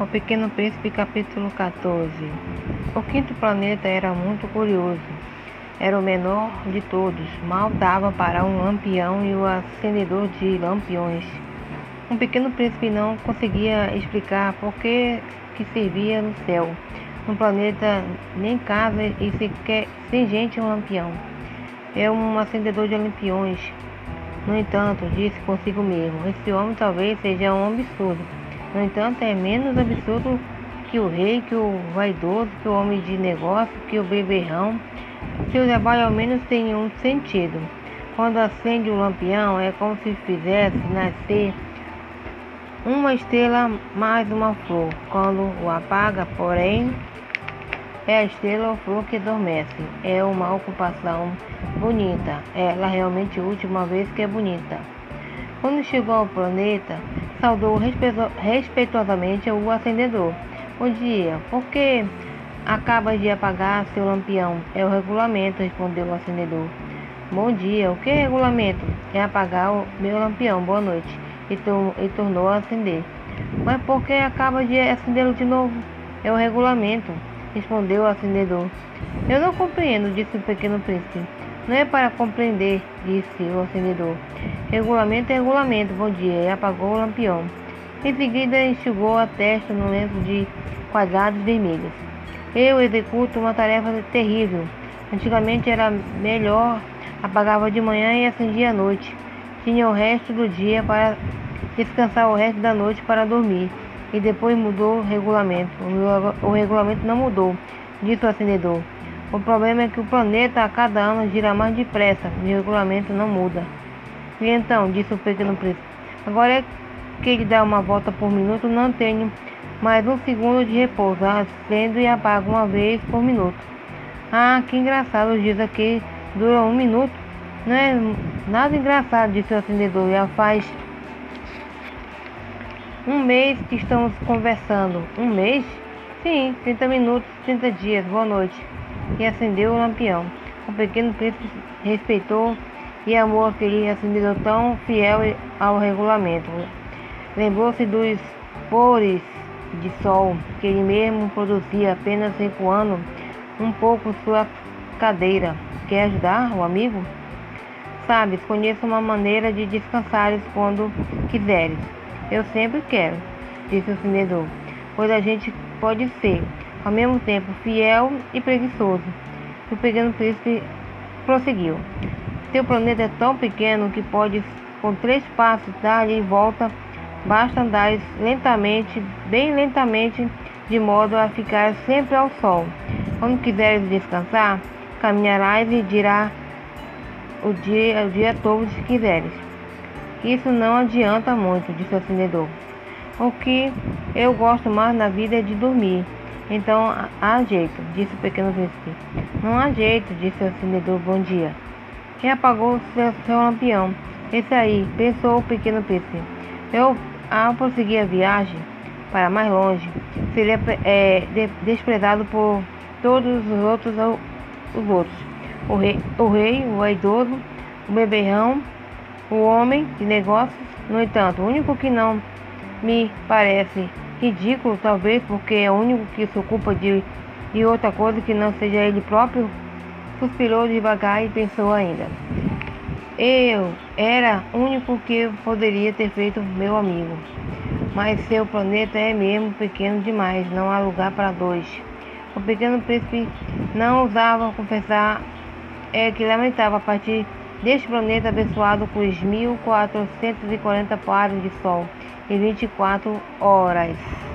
O Pequeno Príncipe, capítulo 14 O quinto planeta era muito curioso. Era o menor de todos. Mal dava para um lampião e o acendedor de lampiões. Um pequeno príncipe não conseguia explicar por que, que servia no céu. Um planeta nem casa e sequer sem gente um lampião. É um acendedor de lampiões. No entanto, disse consigo mesmo: Esse homem talvez seja um absurdo. No entanto, é menos absurdo que o rei, que o vaidoso, que o homem de negócio, que o beberrão. Seu trabalho ao menos tem um sentido. Quando acende o lampião, é como se fizesse nascer uma estrela mais uma flor. Quando o apaga, porém, é a estrela ou flor que adormece. É uma ocupação bonita. Ela realmente a última vez que é bonita. Quando chegou ao planeta, saudou respeitosamente o acendedor. Bom dia, por que acaba de apagar seu lampião? É o regulamento, respondeu o acendedor. Bom dia, o que é regulamento? É apagar o meu lampião, boa noite. E, to e tornou a acender. Mas por que acaba de acendê-lo de novo? É o regulamento, respondeu o acendedor. Eu não compreendo, disse o pequeno príncipe. Não é para compreender, disse o acendedor. Regulamento é regulamento, bom dia, e apagou o lampião. Em seguida, enxugou a testa no lenço de quadrados vermelhos. Eu executo uma tarefa terrível. Antigamente era melhor, apagava de manhã e acendia à noite. Tinha o resto do dia para descansar o resto da noite para dormir. E depois mudou o regulamento. O regulamento não mudou, disse o acendedor. O problema é que o planeta a cada ano gira mais depressa e o regulamento não muda. E então, disse o pequeno príncipe, agora é que ele dá uma volta por minuto, não tenho mais um segundo de repouso, acendo e apago uma vez por minuto. Ah, que engraçado, diz aqui dura um minuto. Não é nada engraçado, disse o acendedor, já faz um mês que estamos conversando. Um mês? Sim, 30 minutos, 30 dias, boa noite e acendeu o lampião. O pequeno príncipe respeitou e amou aquele acendedor tão fiel ao regulamento. Lembrou-se dos pores de sol que ele mesmo produzia, apenas recuando um pouco sua cadeira. Quer ajudar o amigo? Sabes, conheço uma maneira de descansares quando quiseres. Eu sempre quero, disse o acendedor, pois a gente pode ser ao mesmo tempo fiel e preguiçoso. O pequeno príncipe prosseguiu. Seu planeta é tão pequeno que pode, com três passos, dar-lhe volta. Basta andar lentamente, bem lentamente, de modo a ficar sempre ao sol. Quando quiseres descansar, caminharás e dirá o dia, o dia todo se quiseres. Isso não adianta muito, disse o acendedor. O que eu gosto mais na vida é de dormir. Então há jeito, disse o pequeno príncipe. Não há jeito, disse o acendedor bom dia. Quem apagou seu, seu lampião? Esse aí, pensou o pequeno príncipe. Eu, ao prosseguir a viagem para mais longe, seria é, de, desprezado por todos os outros, os outros. O rei, o rei, o idoso, o beberrão, o homem de negócios. No entanto, o único que não me parece Ridículo, talvez, porque é o único que se ocupa de, de outra coisa que não seja ele próprio. Suspirou devagar e pensou ainda. Eu era o único que poderia ter feito meu amigo. Mas seu planeta é mesmo pequeno demais, não há lugar para dois. O pequeno príncipe não ousava confessar é, que lamentava a partir deste planeta abençoado com os 1440 pares de sol e 24 horas.